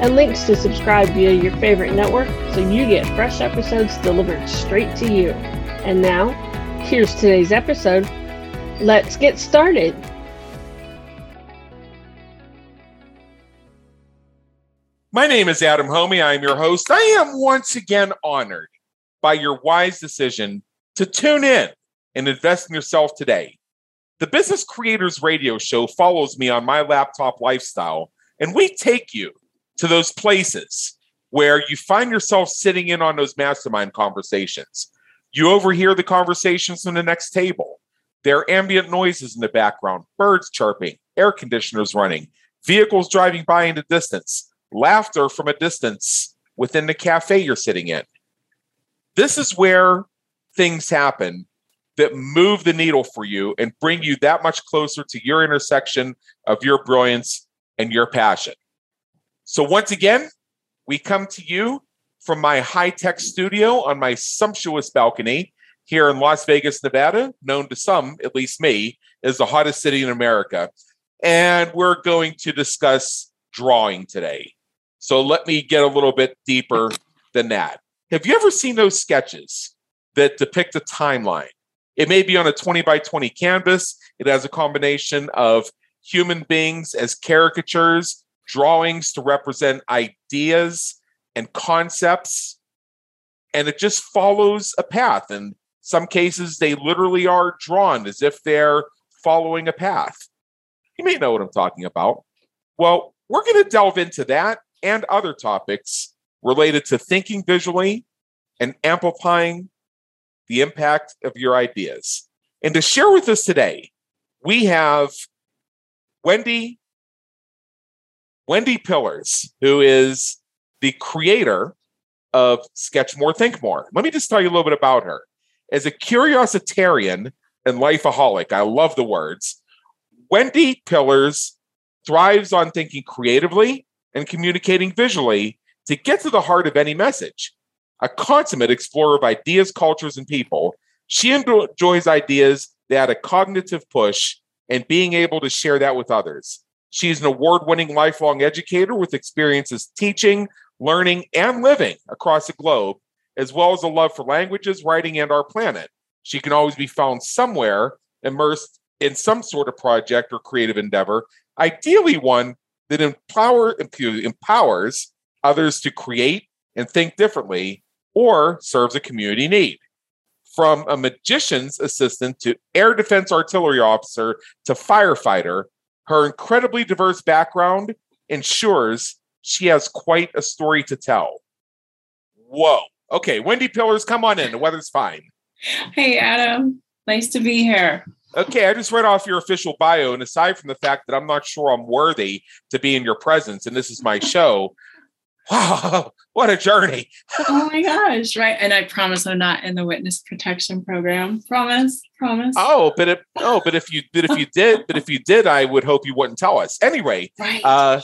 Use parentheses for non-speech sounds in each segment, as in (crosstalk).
and links to subscribe via your favorite network so you get fresh episodes delivered straight to you. And now, here's today's episode. Let's get started. My name is Adam Hommey. I am your host. I am once again honored by your wise decision to tune in and invest in yourself today. The Business Creators Radio Show follows me on my laptop lifestyle, and we take you to those places where you find yourself sitting in on those mastermind conversations. You overhear the conversations from the next table. There are ambient noises in the background, birds chirping, air conditioners running, vehicles driving by in the distance, laughter from a distance within the cafe you're sitting in. This is where things happen that move the needle for you and bring you that much closer to your intersection of your brilliance and your passion. So, once again, we come to you from my high tech studio on my sumptuous balcony here in Las Vegas, Nevada, known to some, at least me, as the hottest city in America. And we're going to discuss drawing today. So, let me get a little bit deeper than that. Have you ever seen those sketches that depict a timeline? It may be on a 20 by 20 canvas. It has a combination of human beings as caricatures drawings to represent ideas and concepts. And it just follows a path. In some cases, they literally are drawn as if they're following a path. You may know what I'm talking about. Well, we're going to delve into that and other topics related to thinking visually and amplifying the impact of your ideas. And to share with us today, we have Wendy Wendy Pillars, who is the creator of Sketch More, Think More. Let me just tell you a little bit about her. As a curiositarian and lifeaholic, I love the words. Wendy Pillars thrives on thinking creatively and communicating visually to get to the heart of any message. A consummate explorer of ideas, cultures, and people, she enjoys ideas that add a cognitive push and being able to share that with others. She's an award winning lifelong educator with experiences teaching, learning, and living across the globe, as well as a love for languages, writing, and our planet. She can always be found somewhere immersed in some sort of project or creative endeavor, ideally one that empower, empowers others to create and think differently or serves a community need. From a magician's assistant to air defense artillery officer to firefighter, her incredibly diverse background ensures she has quite a story to tell. Whoa. Okay, Wendy Pillars, come on in. The weather's fine. Hey, Adam. Nice to be here. Okay, I just read off your official bio, and aside from the fact that I'm not sure I'm worthy to be in your presence, and this is my (laughs) show, wow, what a journey. oh my gosh, right. And I promise I'm not in the witness protection program. Promise, promise. Oh, but if oh, but if you but if you did, but if you did, I would hope you wouldn't tell us. Anyway, right. uh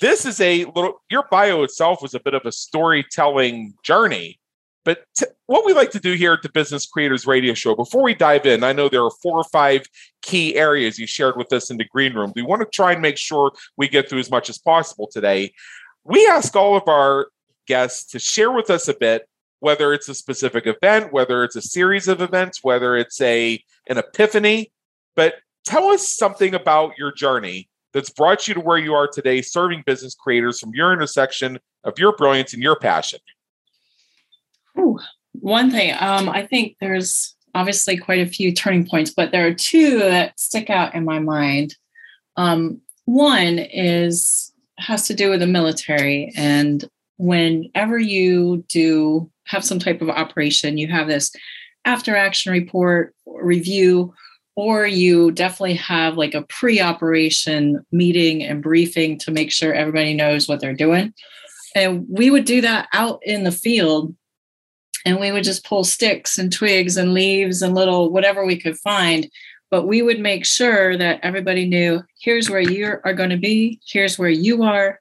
this is a little your bio itself was a bit of a storytelling journey. But t- what we like to do here at the Business Creators Radio Show, before we dive in, I know there are four or five key areas you shared with us in the green room. We want to try and make sure we get through as much as possible today we ask all of our guests to share with us a bit whether it's a specific event whether it's a series of events whether it's a an epiphany. But tell us something about your journey that's brought you to where you are today serving business creators from your intersection of your brilliance and your passion. Ooh, one thing um, i think there's obviously quite a few turning points but there are two that stick out in my mind. Um, one is has to do with the military. And whenever you do have some type of operation, you have this after action report review, or you definitely have like a pre operation meeting and briefing to make sure everybody knows what they're doing. and we would do that out in the field and we would just pull sticks and twigs and leaves and little whatever we could find but we would make sure that everybody knew here's where you are going to be here's where you are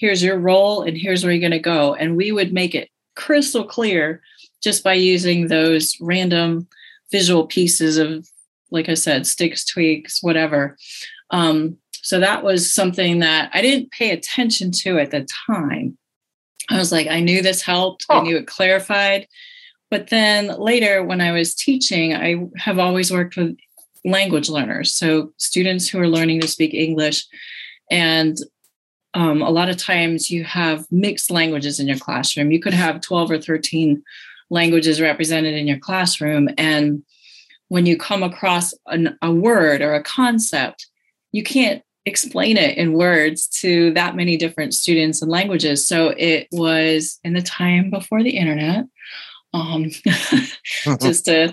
here's your role and here's where you're going to go. And we would make it crystal clear just by using those random visual pieces of like i said sticks twigs whatever. Um, so that was something that i didn't pay attention to at the time. I was like i knew this helped oh. i knew it clarified. But then later when i was teaching i have always worked with language learners so students who are learning to speak english and um, a lot of times you have mixed languages in your classroom. You could have 12 or 13 languages represented in your classroom. And when you come across an, a word or a concept, you can't explain it in words to that many different students and languages. So it was in the time before the internet, um, (laughs) just to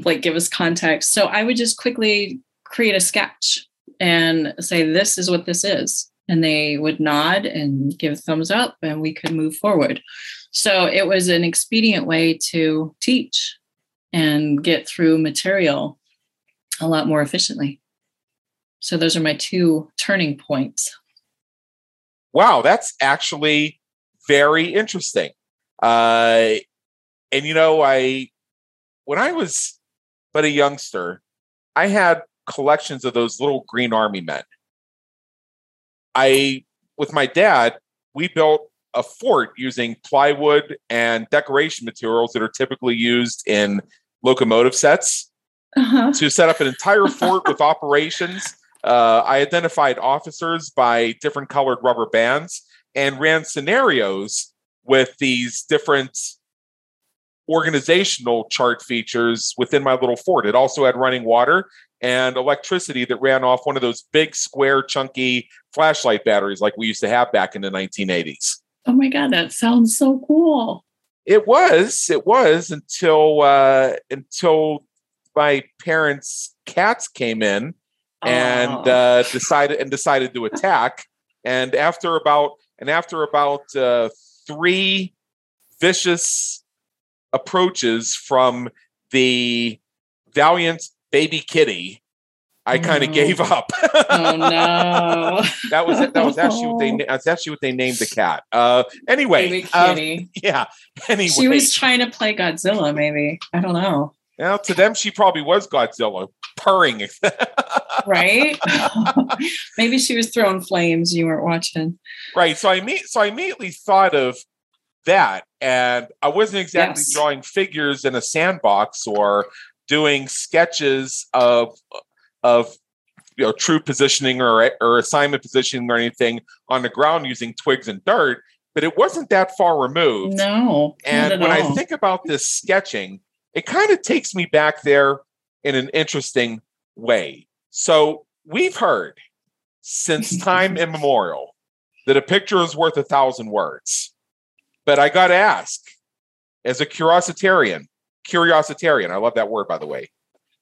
like give us context. So I would just quickly create a sketch and say, this is what this is. And they would nod and give thumbs up and we could move forward. So it was an expedient way to teach and get through material a lot more efficiently. So those are my two turning points. Wow that's actually very interesting. Uh, and you know i when i was but a youngster i had collections of those little green army men I, with my dad, we built a fort using plywood and decoration materials that are typically used in locomotive sets uh-huh. to set up an entire fort with (laughs) operations. Uh, I identified officers by different colored rubber bands and ran scenarios with these different organizational chart features within my little fort. It also had running water and electricity that ran off one of those big, square, chunky flashlight batteries like we used to have back in the 1980s. Oh my God, that sounds so cool. It was. It was until uh, until my parents' cats came in and oh. uh, decided and decided to attack. And after about and after about uh, three vicious approaches from the valiant baby kitty, I kind of no. gave up. oh no! (laughs) that was that was actually what they (laughs) that's actually what they named the cat. Uh, anyway, um, (laughs) yeah. Anyway, she was trying to play Godzilla. Maybe I don't know. Now to them, she probably was Godzilla purring. right? Maybe she was throwing flames. You weren't watching. Right. So I meet. So I immediately thought of that, and I wasn't exactly yes. drawing figures in a sandbox or doing sketches of of you know true positioning or or assignment positioning or anything on the ground using twigs and dirt but it wasn't that far removed no and when all. i think about this sketching it kind of takes me back there in an interesting way so we've heard since (laughs) time immemorial that a picture is worth a thousand words but i got to ask as a curiositarian curiositarian. I love that word, by the way.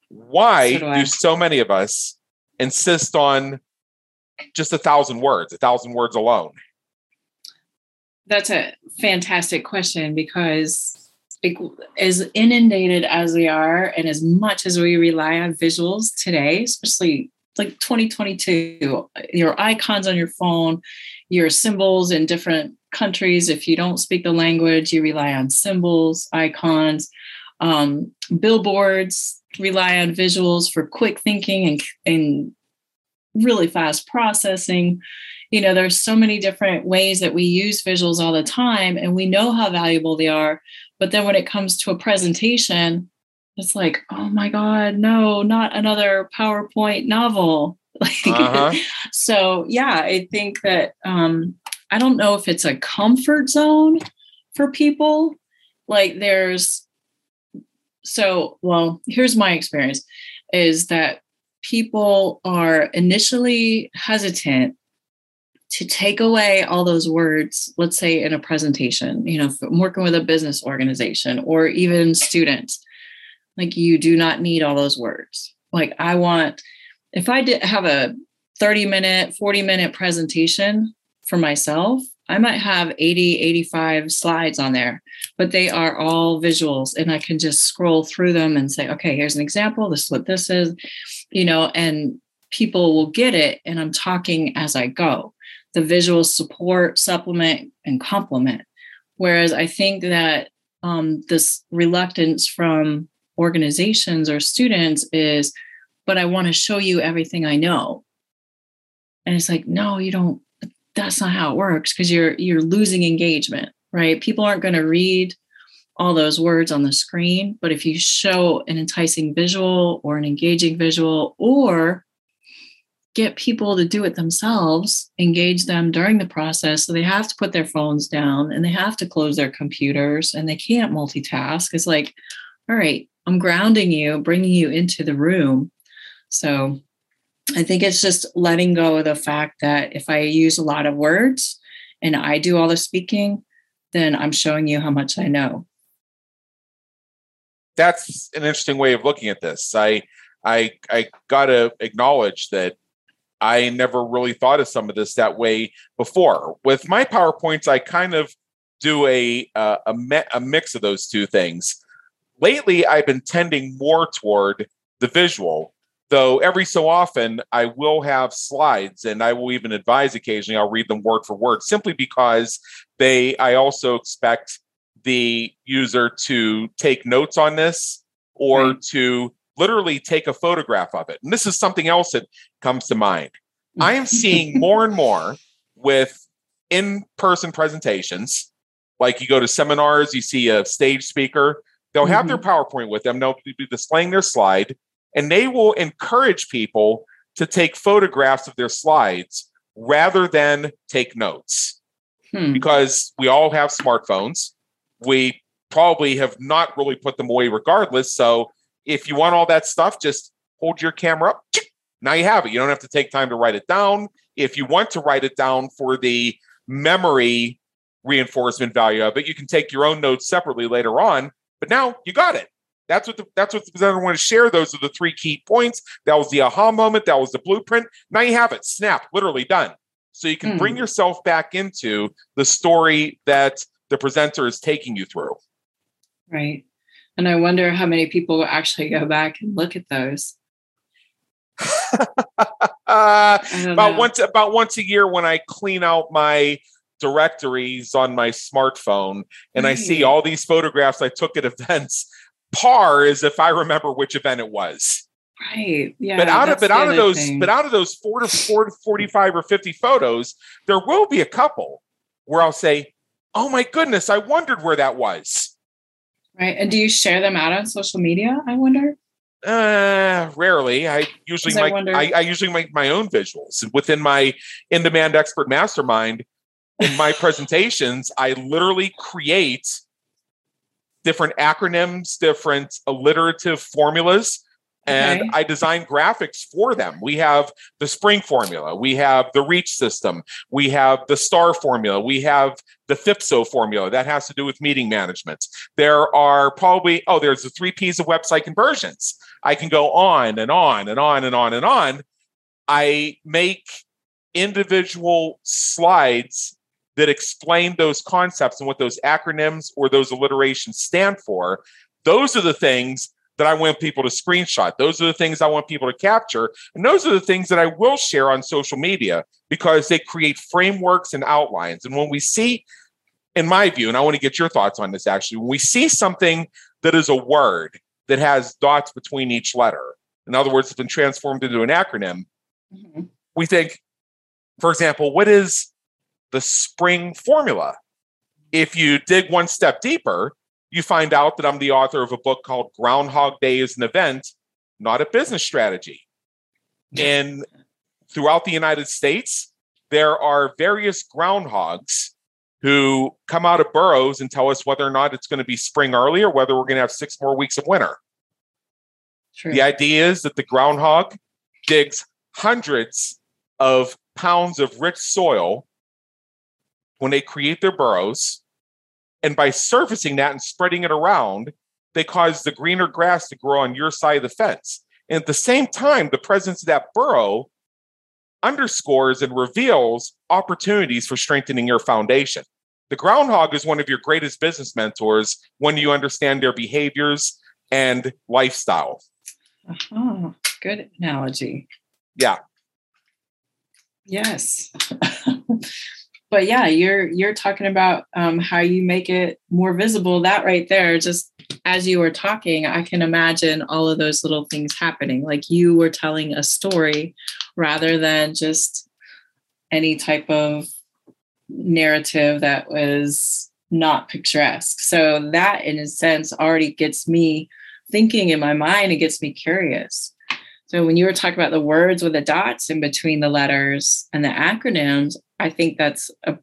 Why so do, do so many of us insist on just a thousand words, a thousand words alone? That's a fantastic question because as inundated as we are, and as much as we rely on visuals today, especially like 2022, your icons on your phone, your symbols in different countries. If you don't speak the language, you rely on symbols, icons um, billboards rely on visuals for quick thinking and, and really fast processing you know there's so many different ways that we use visuals all the time and we know how valuable they are but then when it comes to a presentation it's like oh my god no not another powerpoint novel (laughs) uh-huh. so yeah i think that um i don't know if it's a comfort zone for people. Like there's so well here's my experience is that people are initially hesitant to take away all those words let's say in a presentation you know I'm working with a business organization or even students. Like you do not need all those words. Like i want if i did have a 30 minute 40 minute presentation for myself I might have 80, 85 slides on there, but they are all visuals. And I can just scroll through them and say, okay, here's an example. This is what this is, you know, and people will get it. And I'm talking as I go. The visuals support, supplement, and complement. Whereas I think that um, this reluctance from organizations or students is, but I want to show you everything I know. And it's like, no, you don't, that's not how it works because you're you're losing engagement, right? People aren't going to read all those words on the screen, but if you show an enticing visual or an engaging visual or get people to do it themselves, engage them during the process. So they have to put their phones down and they have to close their computers and they can't multitask. It's like, all right, I'm grounding you, bringing you into the room. So I think it's just letting go of the fact that if I use a lot of words and I do all the speaking, then I'm showing you how much I know. That's an interesting way of looking at this. I I I got to acknowledge that I never really thought of some of this that way before. With my PowerPoints, I kind of do a uh, a, me- a mix of those two things. Lately, I've been tending more toward the visual, though every so often I will have slides and I will even advise occasionally I'll read them word for word simply because they I also expect the user to take notes on this or right. to literally take a photograph of it. And this is something else that comes to mind. I am seeing (laughs) more and more with in person presentations. Like you go to seminars, you see a stage speaker, they'll have mm-hmm. their PowerPoint with them, they'll be displaying their slide, and they will encourage people to take photographs of their slides rather than take notes. Hmm. Because we all have smartphones. We probably have not really put them away regardless. So if you want all that stuff, just hold your camera up. Now you have it. You don't have to take time to write it down. If you want to write it down for the memory reinforcement value of it, you can take your own notes separately later on. But now you got it. That's what the, that's what the presenter wanted to share. Those are the three key points. That was the aha moment. That was the blueprint. Now you have it. Snap, literally done. So you can mm. bring yourself back into the story that the presenter is taking you through. Right. And I wonder how many people actually go back and look at those. about know. once about once a year when I clean out my directories on my smartphone and I see all these photographs I took at events, par is if I remember which event it was. Right. Yeah. But out of but out of those thing. but out of those four to four to 45 or 50 photos, there will be a couple where I'll say, Oh my goodness, I wondered where that was. Right. And do you share them out on social media? I wonder. Uh, rarely. I usually make I, I, usually make my own visuals within my in-demand expert mastermind. In my (laughs) presentations, I literally create different acronyms, different alliterative formulas and okay. I design graphics for them. We have the spring formula, we have the reach system, we have the star formula, we have the FIPSO formula that has to do with meeting management. There are probably, oh, there's the three P's of website conversions. I can go on and on and on and on and on. I make individual slides that explain those concepts and what those acronyms or those alliterations stand for. Those are the things that I want people to screenshot. Those are the things I want people to capture. And those are the things that I will share on social media because they create frameworks and outlines. And when we see, in my view, and I want to get your thoughts on this actually, when we see something that is a word that has dots between each letter, in other words, it's been transformed into an acronym, mm-hmm. we think, for example, what is the spring formula? If you dig one step deeper, you find out that I'm the author of a book called Groundhog Day is an Event, Not a Business Strategy. And throughout the United States, there are various groundhogs who come out of burrows and tell us whether or not it's going to be spring early or whether we're going to have six more weeks of winter. True. The idea is that the groundhog digs hundreds of pounds of rich soil when they create their burrows and by surfacing that and spreading it around, they cause the greener grass to grow on your side of the fence. And at the same time, the presence of that burrow underscores and reveals opportunities for strengthening your foundation. The groundhog is one of your greatest business mentors when you understand their behaviors and lifestyle. Uh-huh. Good analogy. Yeah. Yes. (laughs) but yeah, you're you're talking about um, how you make it more visible. That right there, just as you were talking, I can imagine all of those little things happening. Like you were telling a story rather than just any type of narrative that was not picturesque. So that in a sense already gets me thinking in my mind, it gets me curious. So when you were talking about the words with the dots in between the letters and the acronyms, I think that's a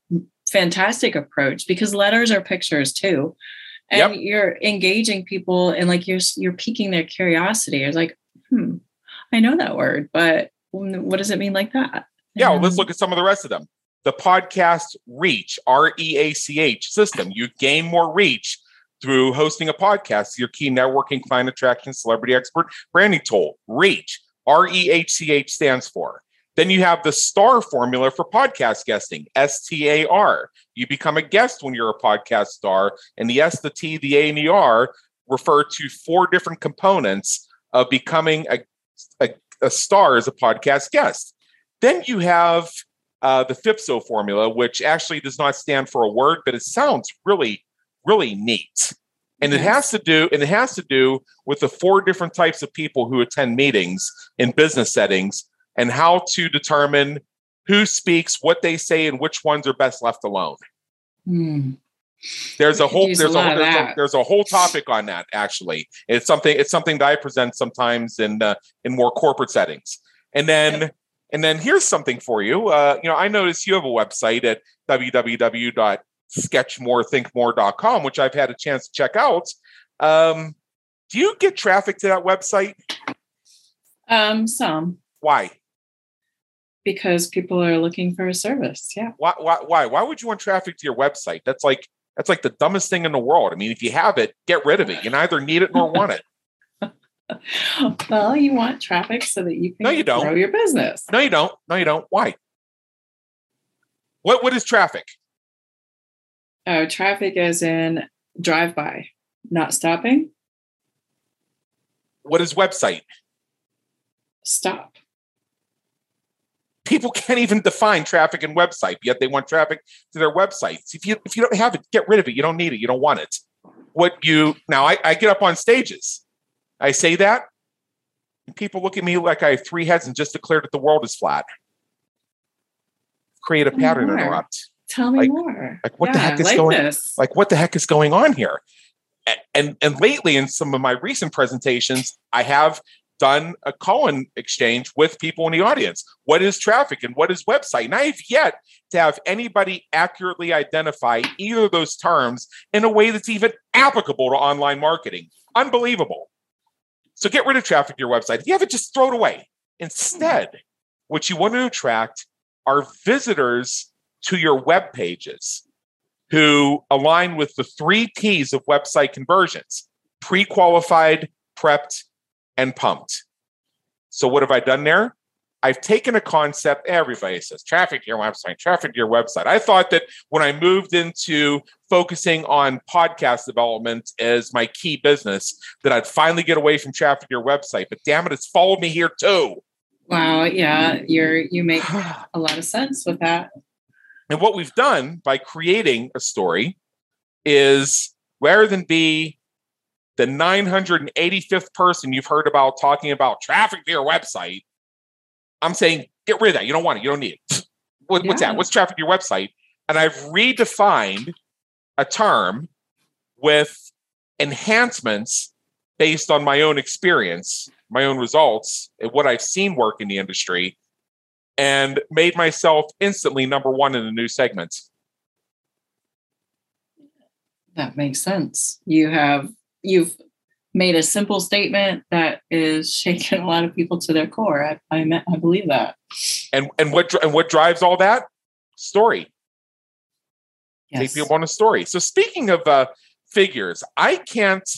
fantastic approach because letters are pictures too. And yep. you're engaging people and like you're you're piquing their curiosity. It's like, hmm, I know that word, but what does it mean like that? Yeah, well, let's look at some of the rest of them. The podcast reach, R E A C H system. You gain more reach through hosting a podcast, your key networking, client attraction, celebrity expert branding tool. Reach, R E H C H stands for. Then you have the STAR formula for podcast guesting, S T A R. You become a guest when you're a podcast star, and the S, the T, the A, and the R refer to four different components of becoming a, a, a star as a podcast guest. Then you have uh, the FIPSO formula, which actually does not stand for a word, but it sounds really, really neat. And it has to do, and it has to do with the four different types of people who attend meetings in business settings and how to determine who speaks, what they say, and which ones are best left alone. Mm. There's a whole there's a, a there's, a, there's a whole topic on that actually. It's something it's something that I present sometimes in uh, in more corporate settings. And then and then here's something for you. Uh, you know, I noticed you have a website at www.sketchmorethinkmore.com, which I've had a chance to check out. Um, do you get traffic to that website? Um, some. Why? Because people are looking for a service. Yeah. Why, why? Why? Why would you want traffic to your website? That's like that's like the dumbest thing in the world. I mean, if you have it, get rid of it. You neither need it nor want it. (laughs) well, you want traffic so that you can no, you don't. grow your business. No, you don't. No, you don't. Why? What what is traffic? Oh, traffic is in drive by, not stopping. What is website? Stop. People (laughs) can't even define traffic and website, yet they want traffic to their websites. If you if you don't have it, get rid of it. You don't need it. You don't want it. What you now I, I get up on stages I say that, and people look at me like I have three heads and just declared that the world is flat. Create a pattern more. interrupt. Tell me like, more. Like what yeah, the heck is like going? This. Like what the heck is going on here? And, and and lately, in some of my recent presentations, I have done a call-in exchange with people in the audience. What is traffic and what is website? And I have yet to have anybody accurately identify either of those terms in a way that's even applicable to online marketing. Unbelievable. So get rid of traffic to your website. If you have it, just throw it away. Instead, what you want to attract are visitors to your web pages who align with the three P's of website conversions pre qualified, prepped, and pumped. So, what have I done there? I've taken a concept, everybody says traffic to your website, traffic to your website. I thought that when I moved into focusing on podcast development as my key business, that I'd finally get away from traffic to your website. But damn it, it's followed me here too. Wow, yeah, you're you make (sighs) a lot of sense with that. And what we've done by creating a story is rather than be the 985th person you've heard about talking about traffic to your website, I'm saying get rid of that. You don't want it. You don't need it. (laughs) What, yeah. What's that? What's traffic to your website? And I've redefined a term with enhancements based on my own experience, my own results, and what I've seen work in the industry, and made myself instantly number one in the new segments. That makes sense. You have you've made a simple statement that is (laughs) shaking a lot of people to their core. I I, I believe that. And and what and what drives all that story? Yes. Take people on a story. So speaking of uh, figures, I can't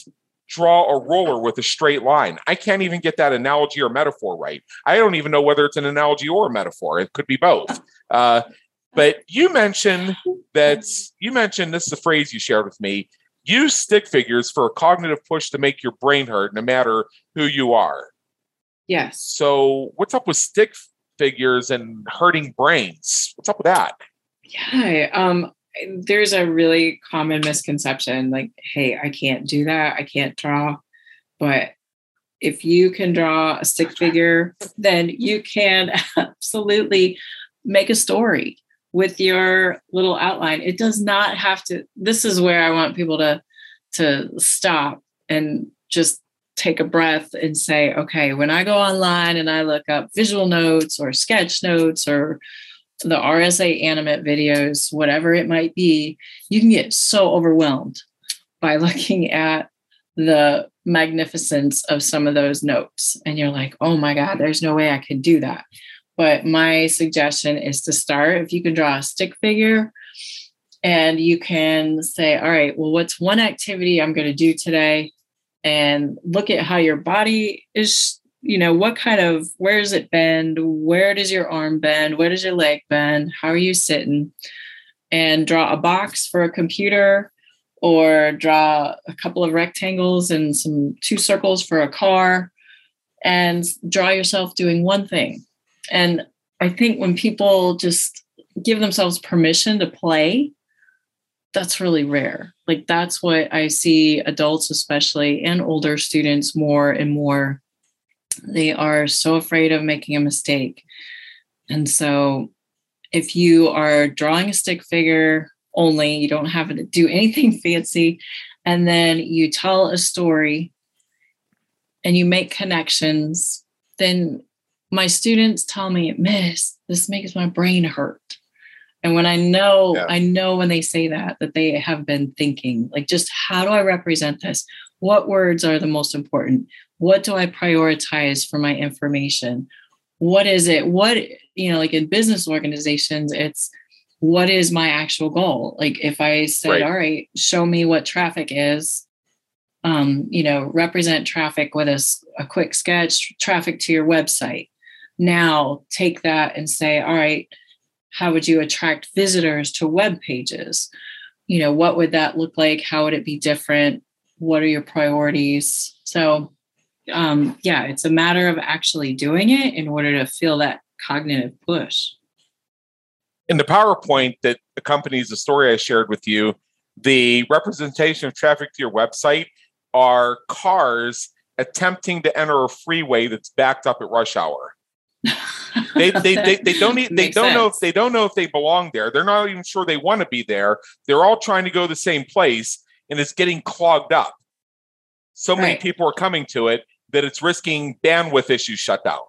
draw a roller with a straight line. I can't even get that analogy or metaphor right. I don't even know whether it's an analogy or a metaphor. It could be both. Uh, but you mentioned that you mentioned this is a phrase you shared with me. Use stick figures for a cognitive push to make your brain hurt, no matter who you are. Yes. So, what's up with stick figures and hurting brains? What's up with that? Yeah. Um, there's a really common misconception like, hey, I can't do that. I can't draw. But if you can draw a stick figure, then you can (laughs) absolutely make a story with your little outline. It does not have to, this is where I want people to to stop and just take a breath and say, okay, when I go online and I look up visual notes or sketch notes or the RSA animate videos, whatever it might be, you can get so overwhelmed by (laughs) looking at the magnificence of some of those notes. And you're like, oh my God, there's no way I could do that. But my suggestion is to start if you can draw a stick figure and you can say, all right, well, what's one activity I'm going to do today? And look at how your body is you know, what kind of, where does it bend? Where does your arm bend? Where does your leg bend? How are you sitting? And draw a box for a computer or draw a couple of rectangles and some two circles for a car and draw yourself doing one thing. And I think when people just give themselves permission to play, that's really rare. Like that's what I see adults, especially and older students, more and more they are so afraid of making a mistake. And so, if you are drawing a stick figure only, you don't have to do anything (laughs) fancy, and then you tell a story and you make connections, then my students tell me, Miss, this makes my brain hurt. And when I know, yeah. I know when they say that, that they have been thinking, like, just how do I represent this? What words are the most important? what do I prioritize for my information? What is it? What, you know, like in business organizations, it's what is my actual goal? Like if I said, right. all right, show me what traffic is, um, you know, represent traffic with a, a quick sketch, traffic to your website. Now take that and say, all right, how would you attract visitors to web pages? You know, what would that look like? How would it be different? What are your priorities? So um, yeah, it's a matter of actually doing it in order to feel that cognitive push. In the PowerPoint that accompanies the story I shared with you, the representation of traffic to your website are cars attempting to enter a freeway that's backed up at rush hour. (laughs) they, they, they, they don't need, they don't sense. know if they don't know if they belong there. They're not even sure they want to be there. They're all trying to go the same place and it's getting clogged up. So many people are coming to it that it's risking bandwidth issues shut down.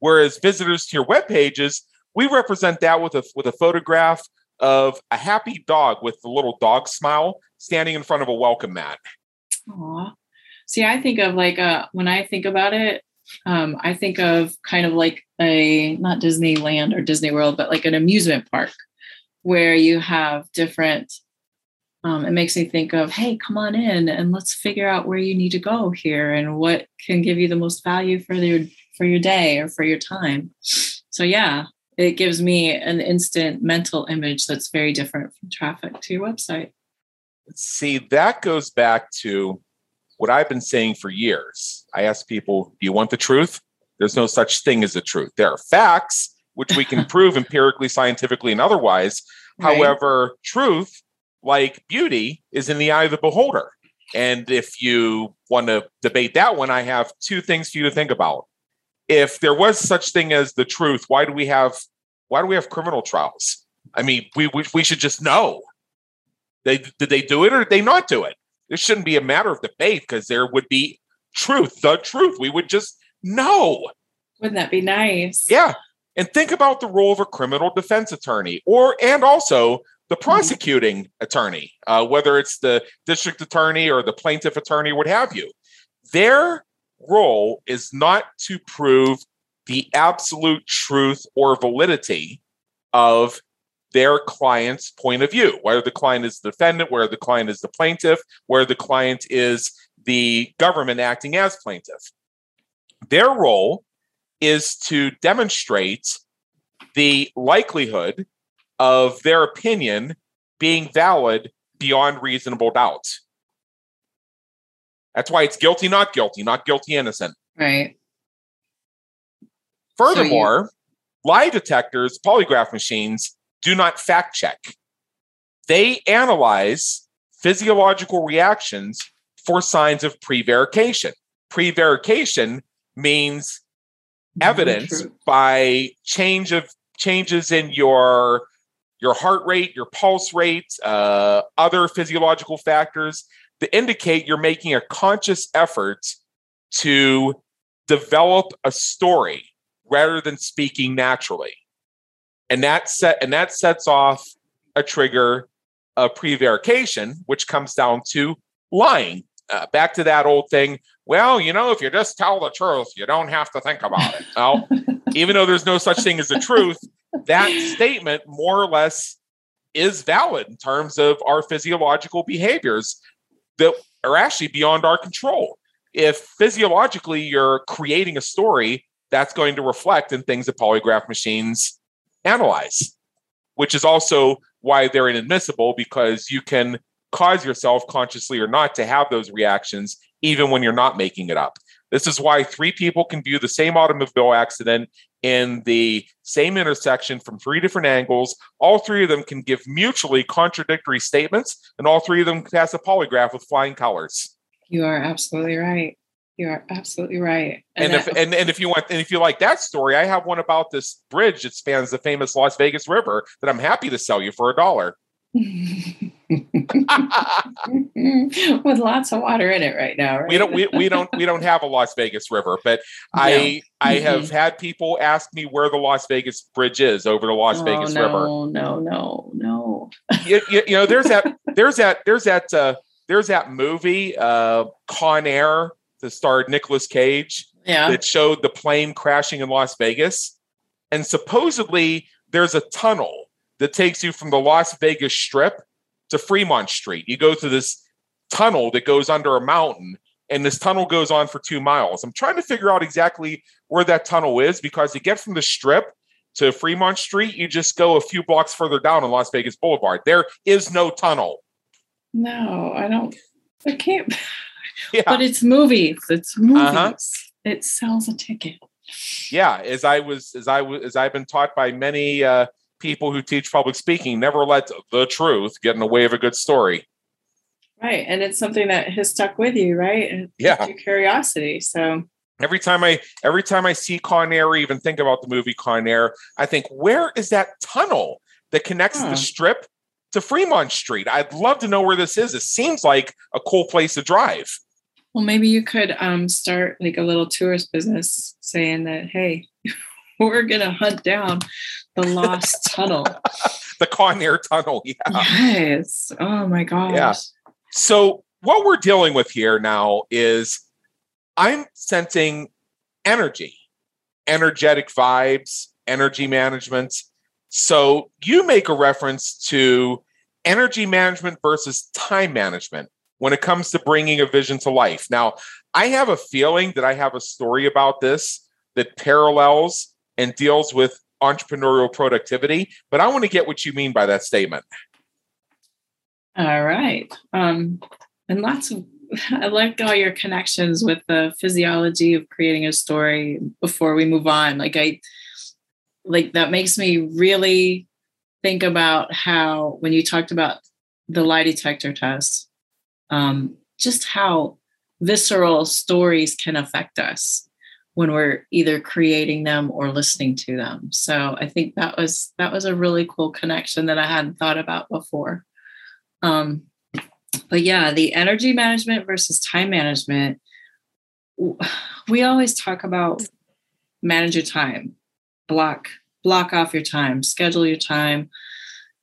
Whereas visitors to your web pages, we represent that with a with a photograph of a happy dog with the little dog smile standing in front of a welcome mat. Aw. See, I think of like a uh, when I think about it, um, I think of kind of like a not Disneyland or Disney World, but like an amusement park where you have different um, it makes me think of hey come on in and let's figure out where you need to go here and what can give you the most value for your for your day or for your time. So yeah it gives me an instant mental image that's very different from traffic to your website. See that goes back to what i've been saying for years i ask people do you want the truth there's no such thing as the truth there are facts which we can (laughs) prove empirically scientifically and otherwise right. however truth like beauty is in the eye of the beholder. And if you want to debate that one, I have two things for you to think about. If there was such thing as the truth, why do we have why do we have criminal trials? I mean, we we, we should just know. They did they do it or did they not do it? This shouldn't be a matter of debate because there would be truth, the truth. We would just know. Wouldn't that be nice? Yeah. And think about the role of a criminal defense attorney or and also the mm-hmm. prosecuting mm-hmm. attorney, uh, whether it's the district attorney or the plaintiff attorney, what have you. Their role is not to prove the absolute truth or validity of their client's point of view, whether the client is the defendant, whether the client is the plaintiff, whether the client is the government acting as plaintiff. Their role is to demonstrate the likelihood of their opinion being valid beyond reasonable doubt. That's why it's guilty, not guilty, not guilty, innocent. Right. Furthermore, so you- lie detectors, polygraph machines do not fact check. They analyze physiological reactions for signs of prevarication. Prevarication means evidence by change of changes in your your heart rate, your pulse rate, uh, other physiological factors that indicate you're making a conscious effort to develop a story rather than speaking naturally. And that set and that sets off a trigger of prevarication, which comes down to lying. Uh, back to that old thing. Well, you know, if you just tell the truth, you don't have to think about it. Well, (laughs) even though there's no such thing as the truth, that statement more or less is valid in terms of our physiological behaviors that are actually beyond our control. If physiologically you're creating a story, that's going to reflect in things that polygraph machines analyze, which is also why they're inadmissible because you can cause yourself consciously or not to have those reactions even when you're not making it up. This is why three people can view the same automobile accident in the same intersection from three different angles. All three of them can give mutually contradictory statements, and all three of them pass a polygraph with flying colors. You are absolutely right. You are absolutely right. And, and if and, and if you want and if you like that story, I have one about this bridge that spans the famous Las Vegas River that I'm happy to sell you for a dollar. (laughs) (laughs) with lots of water in it right now right? we don't we, we (laughs) don't we don't have a las vegas river but no. i i have had people ask me where the las vegas bridge is over the las oh, vegas no, river no no no you, you, you, know there's that there's that there's that uh there's that movie uh con air that starred Nicolas cage yeah that showed the plane crashing in las vegas and supposedly there's a tunnel that takes you from the Las Vegas Strip to Fremont Street. You go through this tunnel that goes under a mountain, and this tunnel goes on for two miles. I'm trying to figure out exactly where that tunnel is because to get from the Strip to Fremont Street, you just go a few blocks further down on Las Vegas Boulevard. There is no tunnel. No, I don't. I can't. (laughs) (laughs) Yeah. But it's movies. It's movies. Uh-huh. It sells a ticket. Yeah, as I was, as I was, as I've been taught by many uh, people who teach public speaking never let the truth get in the way of a good story. Right. And it's something that has stuck with you, right? And yeah. Your curiosity. So every time I every time I see Con Air or even think about the movie Con Air, I think, where is that tunnel that connects huh. the strip to Fremont Street? I'd love to know where this is. It seems like a cool place to drive. Well, maybe you could um, start like a little tourist business saying that, hey, (laughs) we're gonna hunt down the lost (laughs) tunnel. the Con Air tunnel, yeah. Yes. Oh my gosh. Yeah. So what we're dealing with here now is I'm sensing energy, energetic vibes, energy management. So you make a reference to energy management versus time management when it comes to bringing a vision to life. Now, I have a feeling that I have a story about this that parallels and deals with entrepreneurial productivity. But I want to get what you mean by that statement. All right. Um, and lots of, (laughs) I like all your connections with the physiology of creating a story before we move on. Like, I, like that makes me really think about how, when you talked about the lie detector test, um, just how visceral stories can affect us when we're either creating them or listening to them. So I think that was that was a really cool connection that I hadn't thought about before. Um, but yeah, the energy management versus time management. We always talk about manage your time, block block off your time, schedule your time,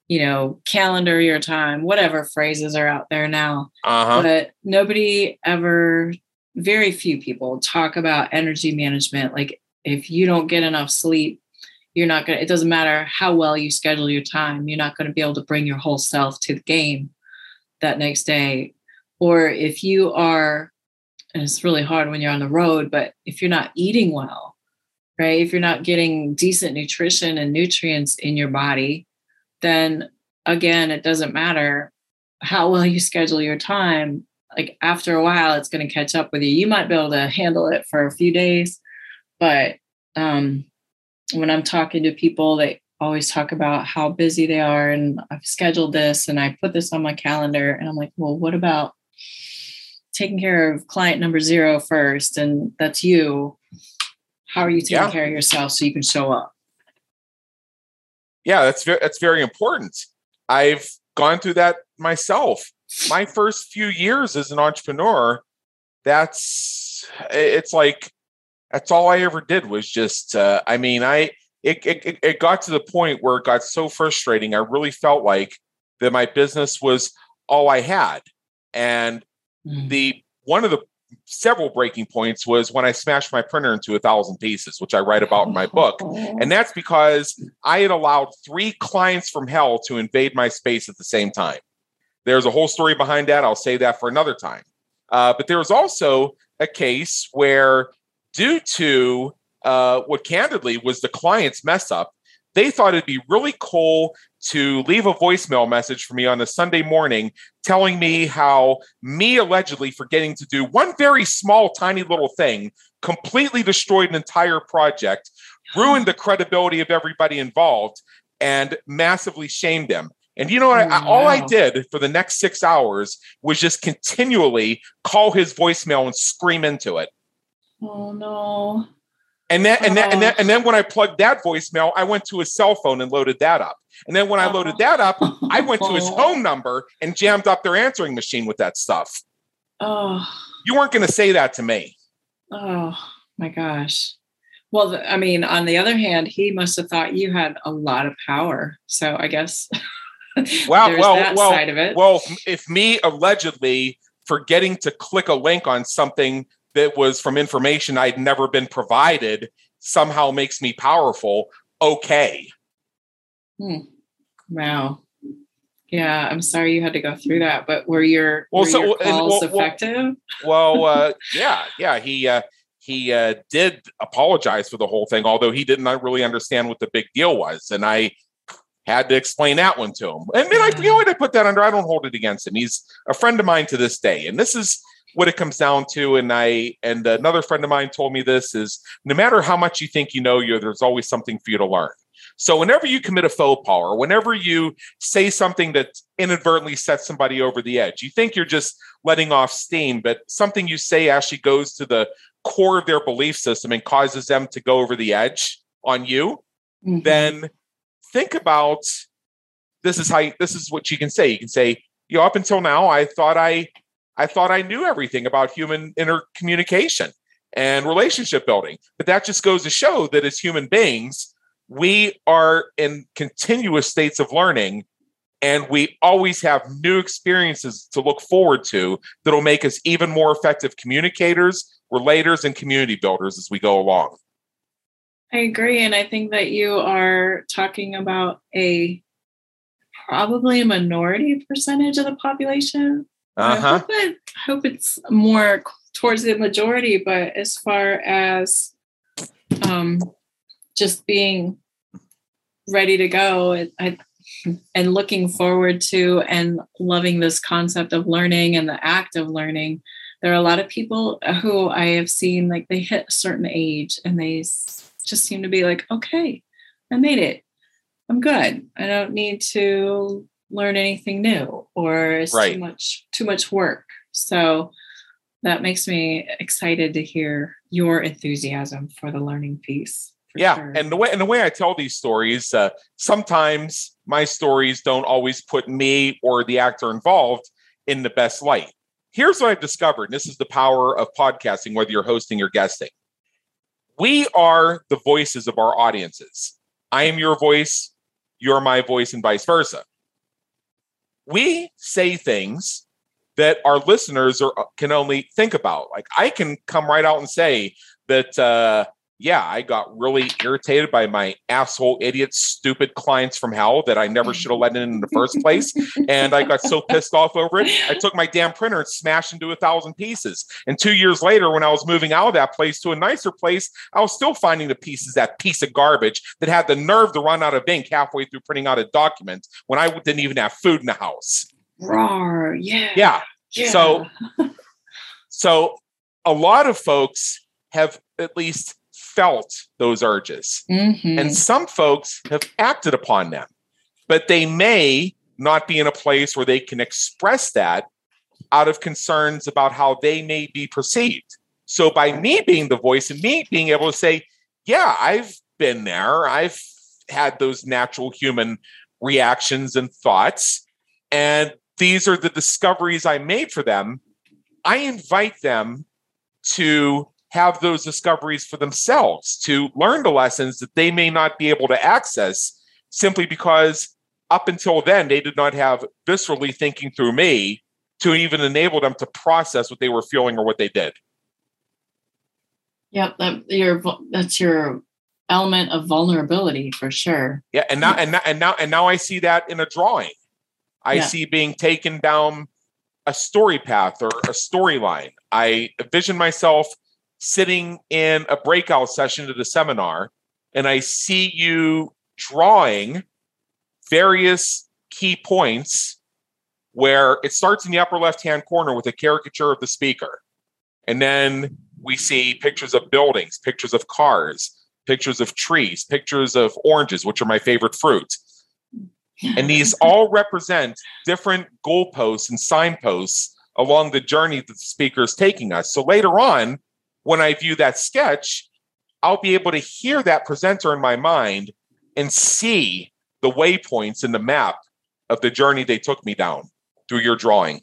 you know, calendar your time, whatever phrases are out there now. Uh-huh. But nobody ever very few people talk about energy management. Like if you don't get enough sleep, you're not going to, it doesn't matter how well you schedule your time, you're not going to be able to bring your whole self to the game that next day. Or if you are and it's really hard when you're on the road, but if you're not eating well, right? If you're not getting decent nutrition and nutrients in your body, then again, it doesn't matter how well you schedule your time. Like after a while, it's going to catch up with you. You might be able to handle it for a few days, but um, when I'm talking to people, they always talk about how busy they are and I've scheduled this and I put this on my calendar. And I'm like, well, what about taking care of client number zero first? And that's you. How are you taking yeah. care of yourself so you can show up? Yeah, that's very that's very important. I've gone through that myself. My first few years as an entrepreneur, that's it's like that's all I ever did was just uh, I mean, I it, it it got to the point where it got so frustrating. I really felt like that my business was all I had. And mm. the one of the several breaking points was when I smashed my printer into a thousand pieces, which I write about in my book. And that's because I had allowed three clients from hell to invade my space at the same time. There's a whole story behind that. I'll say that for another time. Uh, but there was also a case where, due to uh, what candidly was the client's mess up, they thought it'd be really cool to leave a voicemail message for me on a Sunday morning telling me how me allegedly forgetting to do one very small, tiny little thing completely destroyed an entire project, ruined the credibility of everybody involved, and massively shamed them. And you know what? I, oh, all I did for the next six hours was just continually call his voicemail and scream into it. Oh no. And then, and then, and then, and then oh. when I plugged that voicemail, I went to his cell phone and loaded that up. And then when I loaded that up, I went to his oh. home number and jammed up their answering machine with that stuff. Oh, you weren't going to say that to me. Oh my gosh. Well, I mean, on the other hand, he must have thought you had a lot of power. So I guess. (laughs) well, well, well, well. If me allegedly forgetting to click a link on something that was from information I'd never been provided somehow makes me powerful, okay. Hmm. Wow. Yeah, I'm sorry you had to go through that, but were your, well, were so, your calls well, effective? Well, uh, (laughs) yeah, yeah. He uh, he uh, did apologize for the whole thing, although he didn't really understand what the big deal was, and I had to explain that one to him. And then I, you know what, I put that under. I don't hold it against him. He's a friend of mine to this day, and this is what it comes down to and i and another friend of mine told me this is no matter how much you think you know you there's always something for you to learn so whenever you commit a faux pas or whenever you say something that inadvertently sets somebody over the edge you think you're just letting off steam but something you say actually goes to the core of their belief system and causes them to go over the edge on you mm-hmm. then think about this is how you, this is what you can say you can say you know up until now i thought i I thought I knew everything about human intercommunication and relationship building. But that just goes to show that as human beings, we are in continuous states of learning and we always have new experiences to look forward to that'll make us even more effective communicators, relators, and community builders as we go along. I agree. And I think that you are talking about a probably a minority percentage of the population uh-huh. I, hope it, I hope it's more towards the majority, but as far as um, just being ready to go I, and looking forward to and loving this concept of learning and the act of learning, there are a lot of people who I have seen like they hit a certain age and they just seem to be like, okay, I made it. I'm good. I don't need to learn anything new or it's right. too much too much work. So that makes me excited to hear your enthusiasm for the learning piece yeah sure. and the way and the way i tell these stories uh, sometimes my stories don't always put me or the actor involved in the best light. Here's what i've discovered and this is the power of podcasting whether you're hosting or guesting. We are the voices of our audiences. I am your voice you're my voice and vice versa we say things that our listeners are, can only think about. Like I can come right out and say that, uh, yeah, I got really irritated by my asshole, idiot, stupid clients from hell that I never should have let in in the first place. And I got so pissed off over it. I took my damn printer and smashed into a thousand pieces. And two years later, when I was moving out of that place to a nicer place, I was still finding the pieces, that piece of garbage that had the nerve to run out of ink halfway through printing out a document when I didn't even have food in the house. Rawr, yeah. Yeah. yeah. So, so a lot of folks have at least felt those urges. Mm-hmm. And some folks have acted upon them, but they may not be in a place where they can express that out of concerns about how they may be perceived. So, by me being the voice and me being able to say, Yeah, I've been there, I've had those natural human reactions and thoughts, and these are the discoveries I made for them. I invite them to have those discoveries for themselves, to learn the lessons that they may not be able to access simply because up until then they did not have viscerally thinking through me to even enable them to process what they were feeling or what they did. Yep, that your that's your element of vulnerability for sure. Yeah, and now and now and now and now I see that in a drawing. I yeah. see being taken down a story path or a storyline. I envision myself sitting in a breakout session at a seminar and I see you drawing various key points where it starts in the upper left hand corner with a caricature of the speaker. And then we see pictures of buildings, pictures of cars, pictures of trees, pictures of oranges, which are my favorite fruit. And these (laughs) all represent different goalposts and signposts along the journey that the speaker is taking us. So later on, when I view that sketch, I'll be able to hear that presenter in my mind and see the waypoints in the map of the journey they took me down through your drawing.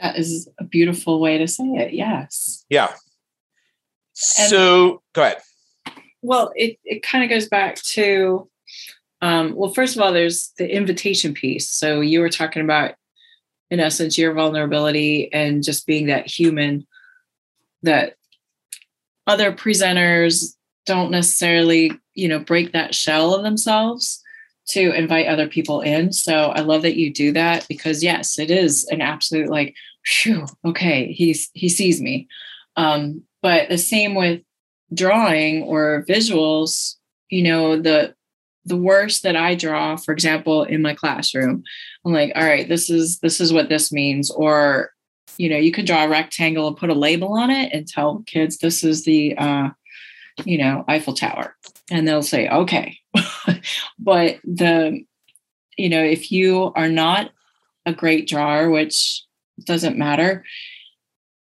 That is a beautiful way to say it. Yes. Yeah. So and, go ahead. Well, it, it kind of goes back to, um, well, first of all, there's the invitation piece. So you were talking about, in essence, your vulnerability and just being that human that other presenters don't necessarily, you know, break that shell of themselves to invite other people in. So I love that you do that because yes, it is an absolute like, phew, okay, he's he sees me. Um, but the same with drawing or visuals, you know, the the worst that I draw, for example, in my classroom, I'm like, all right, this is this is what this means, or you know you can draw a rectangle and put a label on it and tell kids this is the uh, you know eiffel tower. And they'll say okay. (laughs) But the you know if you are not a great drawer which doesn't matter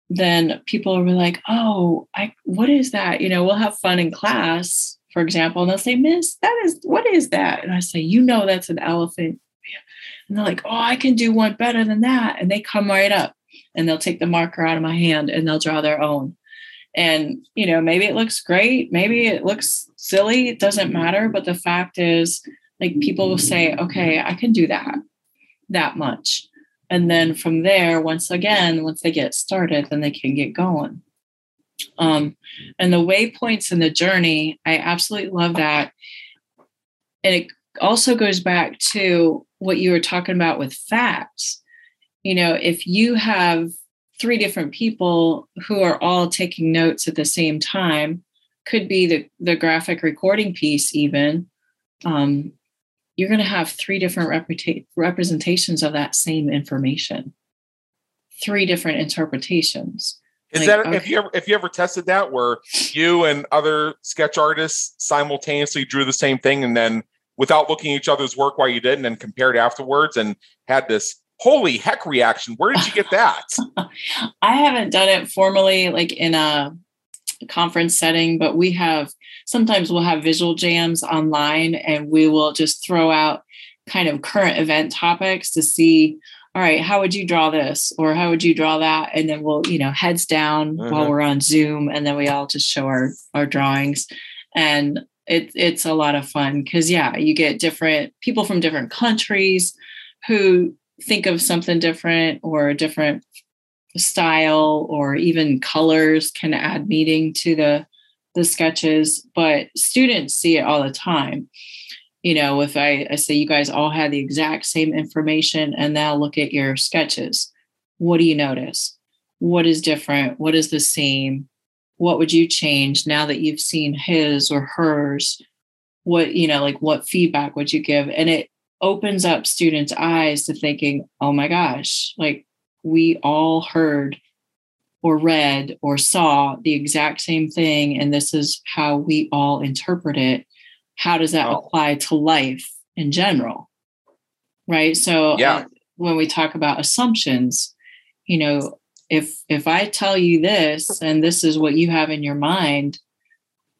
then people will be like oh i what is that? You know we'll have fun in class for example and they'll say miss that is what is that? And i say you know that's an elephant. And they're like oh i can do one better than that. And they come right up and they'll take the marker out of my hand and they'll draw their own. And, you know, maybe it looks great, maybe it looks silly, it doesn't matter. But the fact is, like, people will say, okay, I can do that, that much. And then from there, once again, once they get started, then they can get going. Um, and the waypoints in the journey, I absolutely love that. And it also goes back to what you were talking about with facts you know, if you have three different people who are all taking notes at the same time, could be the, the graphic recording piece, even, um, you're going to have three different reputa- representations of that same information, three different interpretations. Is like, that okay. if you ever if you ever tested that where you and other sketch artists simultaneously drew the same thing and then without looking at each other's work while you did and then compared afterwards and had this holy heck reaction. Where did you get that? (laughs) I haven't done it formally, like in a conference setting, but we have sometimes we'll have visual jams online and we will just throw out kind of current event topics to see all right how would you draw this or how would you draw that and then we'll you know heads down while mm-hmm. we're on zoom and then we all just show our our drawings and it, it's a lot of fun because yeah you get different people from different countries who think of something different or a different style or even colors can add meaning to the the sketches, but students see it all the time. You know, if I, I say you guys all had the exact same information and now look at your sketches, what do you notice? What is different? What is the same? What would you change now that you've seen his or hers? What, you know, like what feedback would you give? And it opens up students' eyes to thinking, oh my gosh, like we all heard or read or saw the exact same thing and this is how we all interpret it. How does that apply to life in general? Right? So yeah. uh, when we talk about assumptions you know if if i tell you this and this is what you have in your mind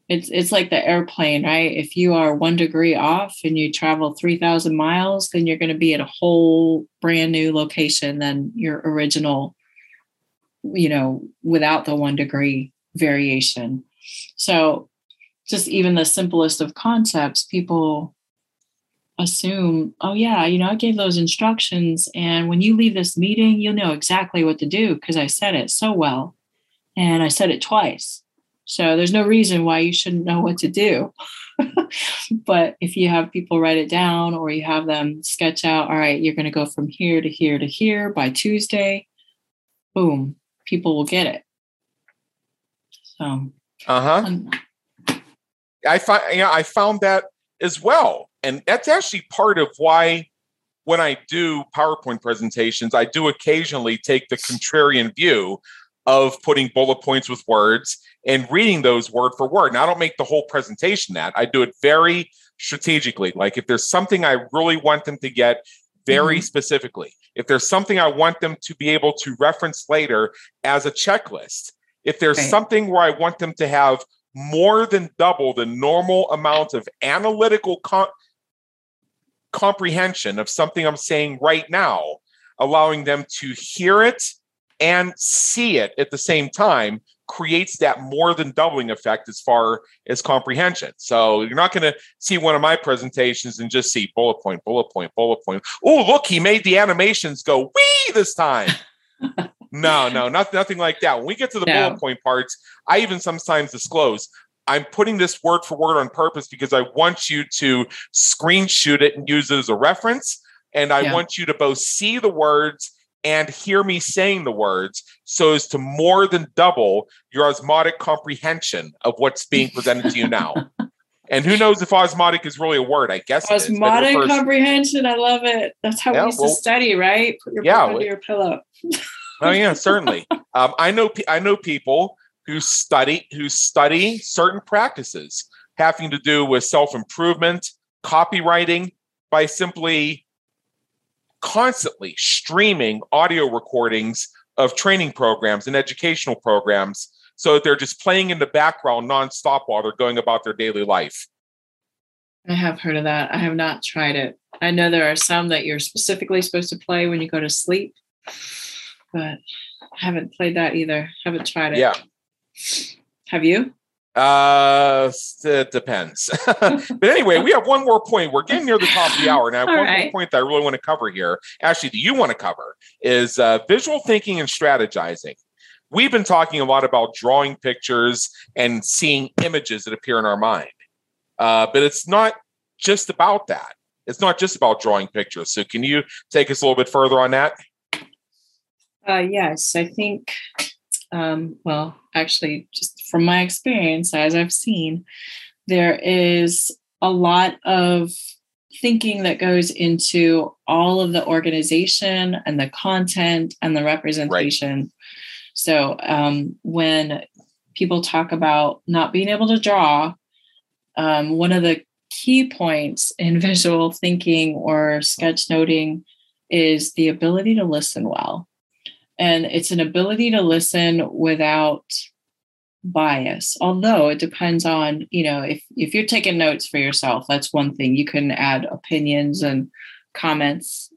it's it's like the airplane right if you are one degree off and you travel 3000 miles then you're going to be at a whole brand new location than your original you know, without the one degree variation. So, just even the simplest of concepts, people assume, oh, yeah, you know, I gave those instructions. And when you leave this meeting, you'll know exactly what to do because I said it so well. And I said it twice. So, there's no reason why you shouldn't know what to do. (laughs) but if you have people write it down or you have them sketch out, all right, you're going to go from here to here to here by Tuesday, boom, people will get it. So, uh huh. I find yeah, I found that as well, and that's actually part of why when I do PowerPoint presentations, I do occasionally take the contrarian view of putting bullet points with words and reading those word for word. Now, I don't make the whole presentation that. I do it very strategically. Like if there's something I really want them to get very mm-hmm. specifically, if there's something I want them to be able to reference later as a checklist, if there's right. something where I want them to have more than double the normal amount of analytical com- comprehension of something I'm saying right now, allowing them to hear it and see it at the same time creates that more than doubling effect as far as comprehension. So you're not going to see one of my presentations and just see bullet point, bullet point, bullet point. Oh, look, he made the animations go wee this time. (laughs) no, no, not, nothing like that. When we get to the no. bullet point parts, I even sometimes disclose I'm putting this word for word on purpose because I want you to screenshot it and use it as a reference. And I yeah. want you to both see the words and hear me saying the words so as to more than double your osmotic comprehension of what's being presented to you now. (laughs) And who knows if osmotic is really a word? I guess osmotic refers- comprehension. I love it. That's how yeah, we used well, to study, right? Put your yeah, book under your pillow. (laughs) oh yeah, certainly. Um, I know. I know people who study who study certain practices having to do with self improvement, copywriting, by simply constantly streaming audio recordings of training programs and educational programs so that they're just playing in the background nonstop while they're going about their daily life. I have heard of that. I have not tried it. I know there are some that you're specifically supposed to play when you go to sleep, but I haven't played that either. Haven't tried it. Yeah. Have you? Uh, it depends. (laughs) but anyway, we have one more point. We're getting near the top of the hour. and Now, one right. more point that I really want to cover here. Actually, that you want to cover is uh, visual thinking and strategizing. We've been talking a lot about drawing pictures and seeing images that appear in our mind, uh, but it's not just about that. It's not just about drawing pictures. So, can you take us a little bit further on that? Uh, yes, I think um, well, actually, just from my experience, as I've seen, there is a lot of thinking that goes into all of the organization and the content and the representation. Right. So um, when people talk about not being able to draw, um, one of the key points in (laughs) visual thinking or sketchnoting is the ability to listen well and it's an ability to listen without bias although it depends on you know if if you're taking notes for yourself that's one thing. You can add opinions and comments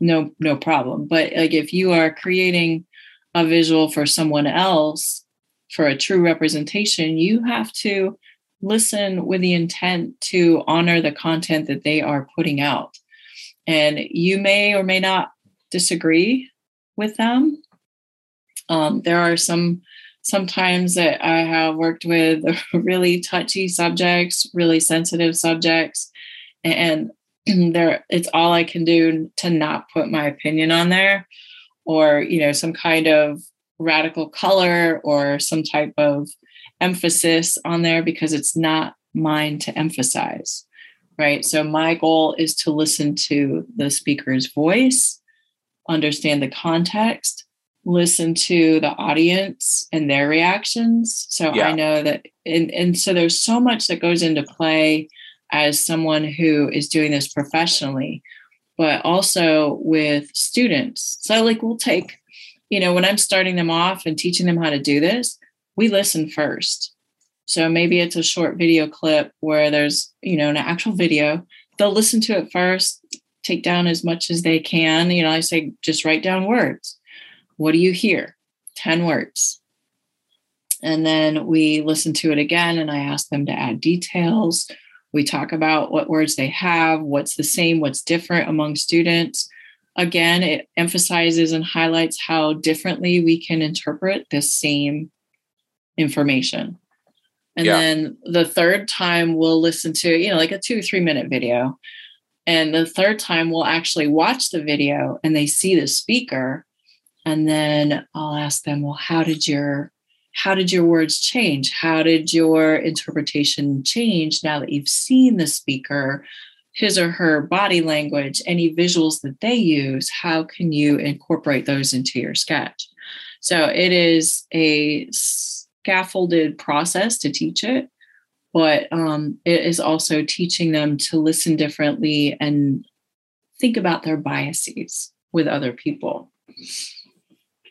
no no problem. But like if you are creating a visual for someone else for a true representation you have to listen with the intent to honor the content that they are putting out. And you may or may not disagree with them. Um, there are some sometimes that I have worked with (laughs) really touchy subjects, really sensitive subjects, and (clears throat) there it's all I can do to not put my opinion on there or you know some kind of radical color or some type of emphasis on there because it's not mine to emphasize right? So my goal is to listen to the speaker's voice understand the context listen to the audience and their reactions. So yeah. i know that and, and so there's so much that goes into play as someone who is doing this professionally but also with students. So like we'll take you know when i'm starting them off and teaching them how to do this we listen first. So maybe it's a short video clip where there's you know an actual video. They'll listen to it first take down as much as they can you know i say just write down words what do you hear? 10 words. And then we listen to it again, and I ask them to add details. We talk about what words they have, what's the same, what's different among students. Again, it emphasizes and highlights how differently we can interpret the same information. And yeah. then the third time we'll listen to, you know, like a two, three minute video. And the third time we'll actually watch the video and they see the speaker and then I'll ask them, well, how did your how did your words change? How did your interpretation change now that you've seen the speaker, his or her body language, any visuals that they use? How can you incorporate those into your sketch? So it is a scaffolded process to teach it, but um, it is also teaching them to listen differently and think about their biases with other people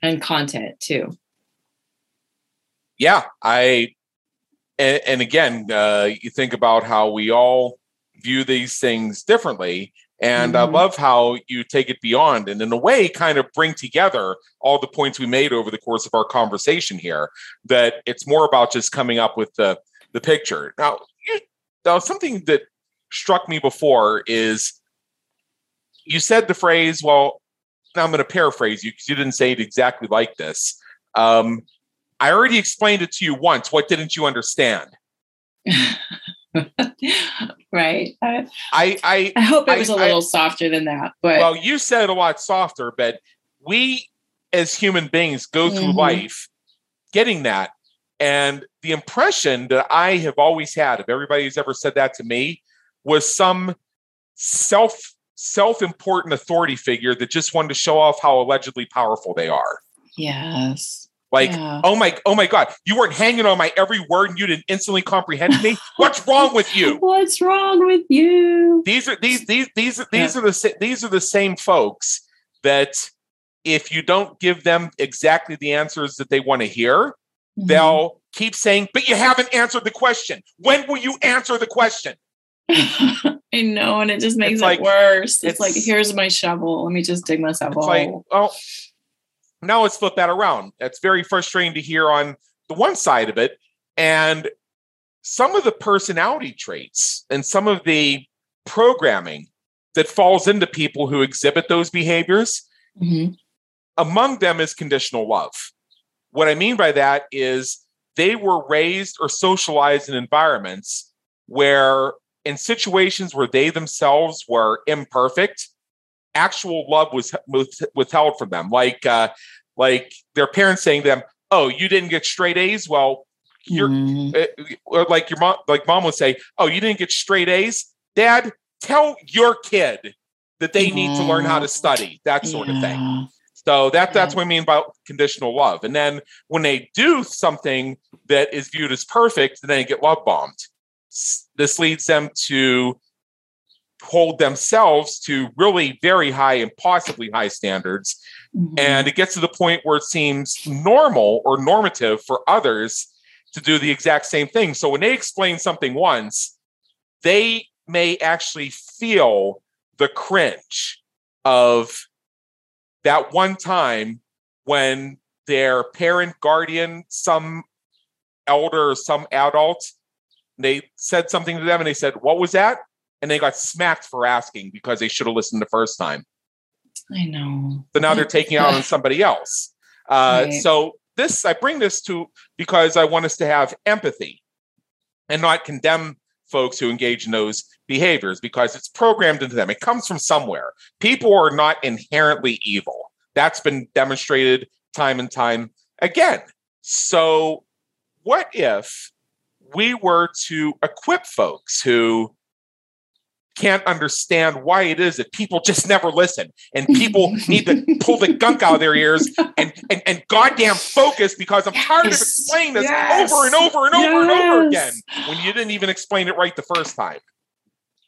and content too. Yeah, I and, and again, uh, you think about how we all view these things differently. And mm-hmm. I love how you take it beyond and, in a way, kind of bring together all the points we made over the course of our conversation here. That it's more about just coming up with the, the picture. Now, you, now, something that struck me before is you said the phrase, well, now I'm going to paraphrase you because you didn't say it exactly like this. Um, I already explained it to you once. What didn't you understand? (laughs) right. I, I, I hope it was I, a little I, softer than that. But well, you said it a lot softer, but we as human beings go through mm-hmm. life getting that. And the impression that I have always had of everybody who's ever said that to me was some self self-important authority figure that just wanted to show off how allegedly powerful they are. Yes. Like, yeah. oh my, oh my God, you weren't hanging on my every word and you didn't instantly comprehend me. (laughs) What's wrong with you? What's wrong with you? These are these these these these yeah. are the these are the same folks that if you don't give them exactly the answers that they want to hear, mm-hmm. they'll keep saying, "But you haven't answered the question. When will you answer the question?" (laughs) I know, and it just makes it's it like, worse. It's, it's, like, here's my shovel. Let me just dig myself hole. Like, oh, now let's flip that around. That's very frustrating to hear on the one side of it. And some of the personality traits and some of the programming that falls into people who exhibit those behaviors, mm-hmm. among them is conditional love. What I mean by that is they were raised or socialized in environments where in situations where they themselves were imperfect, actual love was withheld from them. Like, uh, like their parents saying to them, "Oh, you didn't get straight A's. Well, you're mm. uh, like your mom. Like mom would say, "Oh, you didn't get straight A's, Dad. Tell your kid that they yeah. need to learn how to study. That sort yeah. of thing." So that that's what I mean by conditional love. And then when they do something that is viewed as perfect, then they get love bombed this leads them to hold themselves to really very high and possibly high standards. Mm-hmm. And it gets to the point where it seems normal or normative for others to do the exact same thing. So when they explain something once, they may actually feel the cringe of that one time when their parent, guardian, some elder, some adult they said something to them and they said, What was that? And they got smacked for asking because they should have listened the first time. I know. So now they're taking out on (laughs) somebody else. Uh, right. So this I bring this to because I want us to have empathy and not condemn folks who engage in those behaviors because it's programmed into them. It comes from somewhere. People are not inherently evil. That's been demonstrated time and time again. So, what if we were to equip folks who can't understand why it is that people just never listen and people (laughs) need to pull the gunk out of their ears and, and, and goddamn focus because I'm tired yes. of explaining this yes. over and over and over yes. and over again when you didn't even explain it right the first time.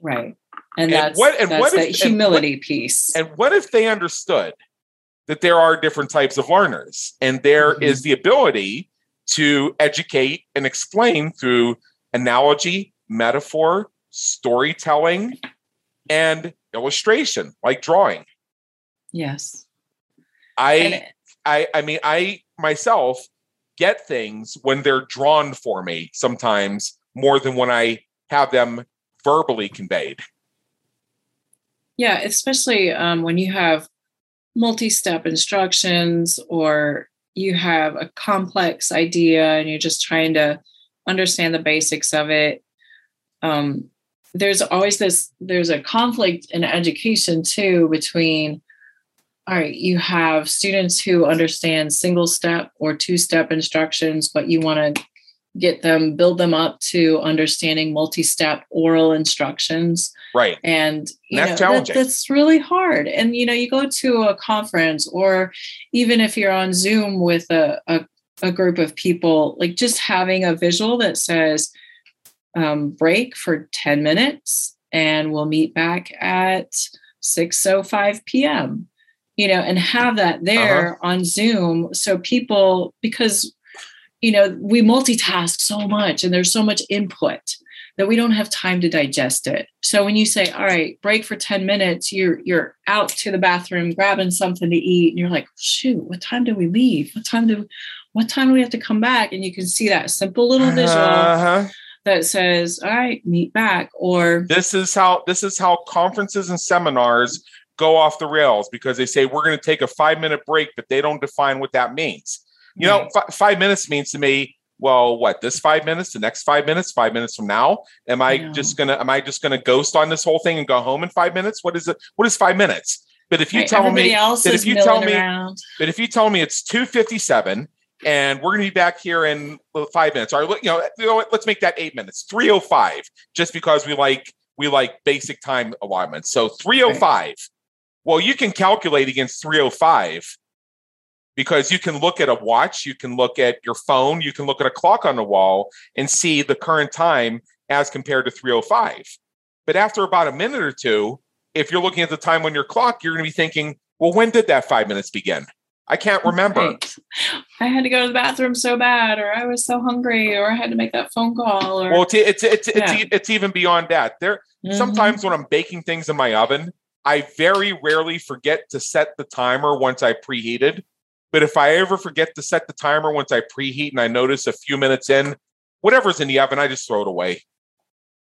Right. And, and that's, what, and that's what if, humility and what, piece. And what if they understood that there are different types of learners and there mm-hmm. is the ability to educate and explain through analogy, metaphor, storytelling, and illustration, like drawing. Yes. I I I mean I myself get things when they're drawn for me sometimes more than when I have them verbally conveyed. Yeah, especially um, when you have multi-step instructions or you have a complex idea and you're just trying to understand the basics of it um, there's always this there's a conflict in education too between all right you have students who understand single step or two step instructions but you want to get them build them up to understanding multi-step oral instructions. Right. And you that's know that, that's really hard. And you know you go to a conference or even if you're on zoom with a, a, a group of people like just having a visual that says um, break for 10 minutes and we'll meet back at 6.05 p.m you know and have that there uh-huh. on zoom so people because you know we multitask so much and there's so much input that we don't have time to digest it. So when you say all right break for 10 minutes you're you're out to the bathroom grabbing something to eat and you're like shoot what time do we leave? What time do what time do we have to come back? And you can see that simple little visual uh-huh that says, all right, meet back or this is how this is how conferences and seminars go off the rails because they say we're going to take a five minute break, but they don't define what that means. You know, f- five minutes means to me, well, what this five minutes, the next five minutes, five minutes from now, am I, I just gonna am I just gonna ghost on this whole thing and go home in five minutes? What is it? What is five minutes? But if you right, tell me that if you tell me around. but if you tell me it's two fifty seven and we're going to be back here in five minutes. Or you know, you know, let's make that eight minutes. Three oh five, just because we like we like basic time alignment. So three oh five. Well, you can calculate against three oh five because you can look at a watch, you can look at your phone, you can look at a clock on the wall and see the current time as compared to 305. But after about a minute or two, if you're looking at the time on your clock, you're going to be thinking, well, when did that five minutes begin? I can't remember. Right. I had to go to the bathroom so bad, or I was so hungry, or I had to make that phone call. Or well, it's it's it's yeah. it's, it's, even beyond that. There mm-hmm. sometimes when I'm baking things in my oven, I very rarely forget to set the timer once I preheated. But if I ever forget to set the timer once I preheat and I notice a few minutes in, whatever's in the oven, I just throw it away.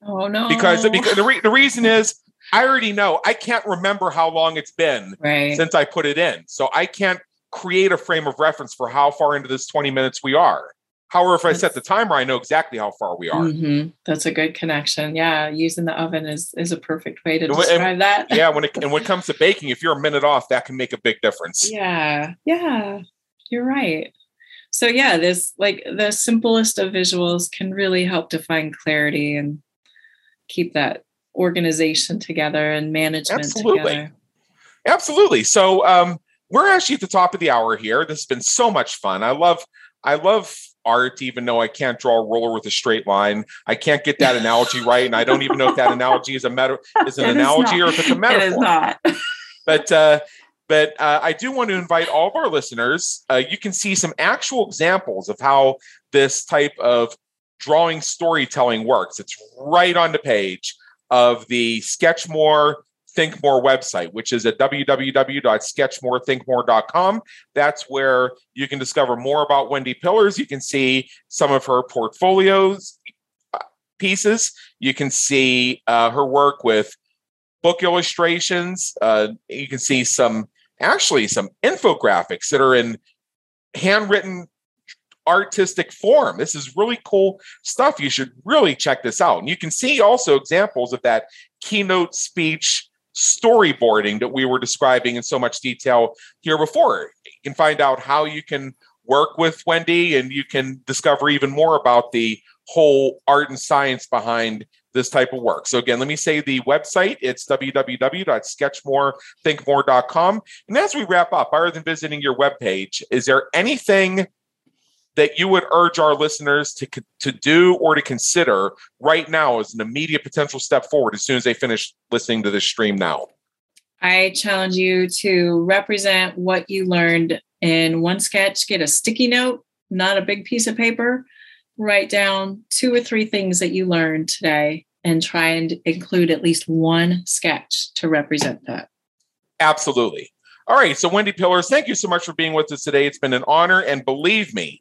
Oh no! Because because the, re- the reason (laughs) is I already know I can't remember how long it's been right. since I put it in, so I can't create a frame of reference for how far into this 20 minutes we are. However, if I set the timer, I know exactly how far we are. Mm-hmm. That's a good connection. Yeah, using the oven is is a perfect way to and describe and, that. yeah, when it (laughs) and when it comes to baking, if you're a minute off, that can make a big difference. Yeah, yeah, you're right. So yeah, this like the simplest of visuals can really help define clarity and keep that organization together and management Absolutely. together. Absolutely. So um, we're actually at the top of the hour here. This has been so much fun. I love I love art, even though I can't draw a ruler with a straight line. I can't get that analogy right, and I don't even know if that analogy is a meta is an it analogy is or if it's a metaphor. It is not. (laughs) but uh, but uh, I do want to invite all of our listeners. Uh, you can see some actual examples of how this type of drawing storytelling works. It's right on the page of the Sketchmore Think More website, which is at www.sketchmorethinkmore.com. That's where you can discover more about Wendi Pillars. You can see some of her portfolios uh, pieces. You can see uh, her work with book illustrations. Uh, you can see some, actually, some infographics that are in handwritten artistic form. This is really cool stuff. You should really check this out. And you can see also examples of that keynote speech storyboarding that we were describing in so much detail here before. You can find out how you can work with Wendi and you can discover even more about the whole art and science behind this type of work. So again, let me say the website. It's www.sketchmorethinkmore.com. And as we wrap up, other than visiting your webpage, is there anything that you would urge our listeners to, to do or to consider right now as an immediate potential step forward as soon as they finish listening to this stream now? I challenge you to represent what you learned in one sketch, get a sticky note, not a big piece of paper, write down two or three things that you learned today and try and include at least one sketch to represent that. Absolutely. All right. So, Wendi Pillars, thank you so much for being with us today. It's been an honor. And believe me,